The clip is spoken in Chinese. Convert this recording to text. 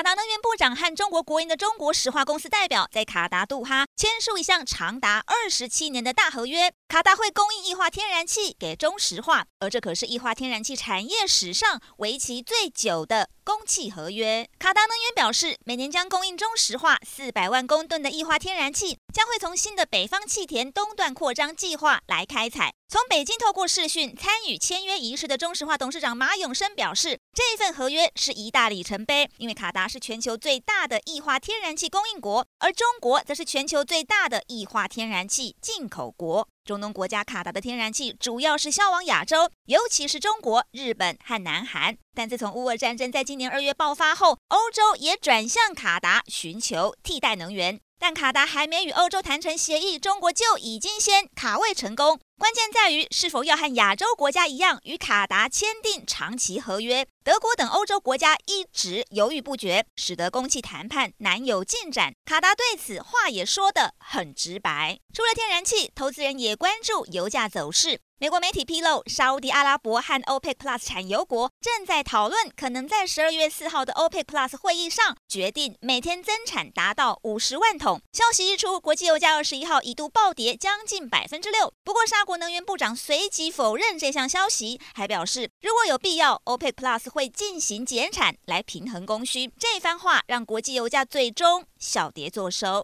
卡达能源部长和中国国营的中国石化公司代表在卡达杜哈签署一项长达二十七年的大合约，卡达会供应液化天然气给中石化，而这可是液化天然气产业史上为期最久的供气合约。卡达能源表示，每年将供应中石化四百万公吨的液化天然气，将会从新的北方气田东段扩张计划来开采。从北京透过视讯参与签约仪式的中石化董事长马永生表示，这份合约是一大里程碑，因为卡达是全球最大的液化天然气供应国，而中国则是全球最大的液化天然气进口国。中东国家卡达的天然气主要是销往亚洲，尤其是中国、日本和南韩。但自从乌俄战争在今年二月爆发后，欧洲也转向卡达寻求替代能源。但卡达还没与欧洲谈成协议，中国就已经先卡位成功。关键在于是否要和亚洲国家一样与卡达签订长期合约。德国等欧洲国家一直犹豫不决，使得供气谈判难有进展。卡达对此话也说得很直白。除了天然气，投资人也关注油价走势。美国媒体披露，沙乌地阿拉伯和 OPEC Plus 产油国正在讨论，可能在十二月四号的 OPEC Plus 会议上决定每天增产达到五十万桶。消息一出，国际油价二十一号一度暴跌将近百分之六。不过，沙国能源部长随即否认这项消息，还表示如果有必要，OPEC Plus 会进行减产来平衡供需。这番话让国际油价最终小跌作收。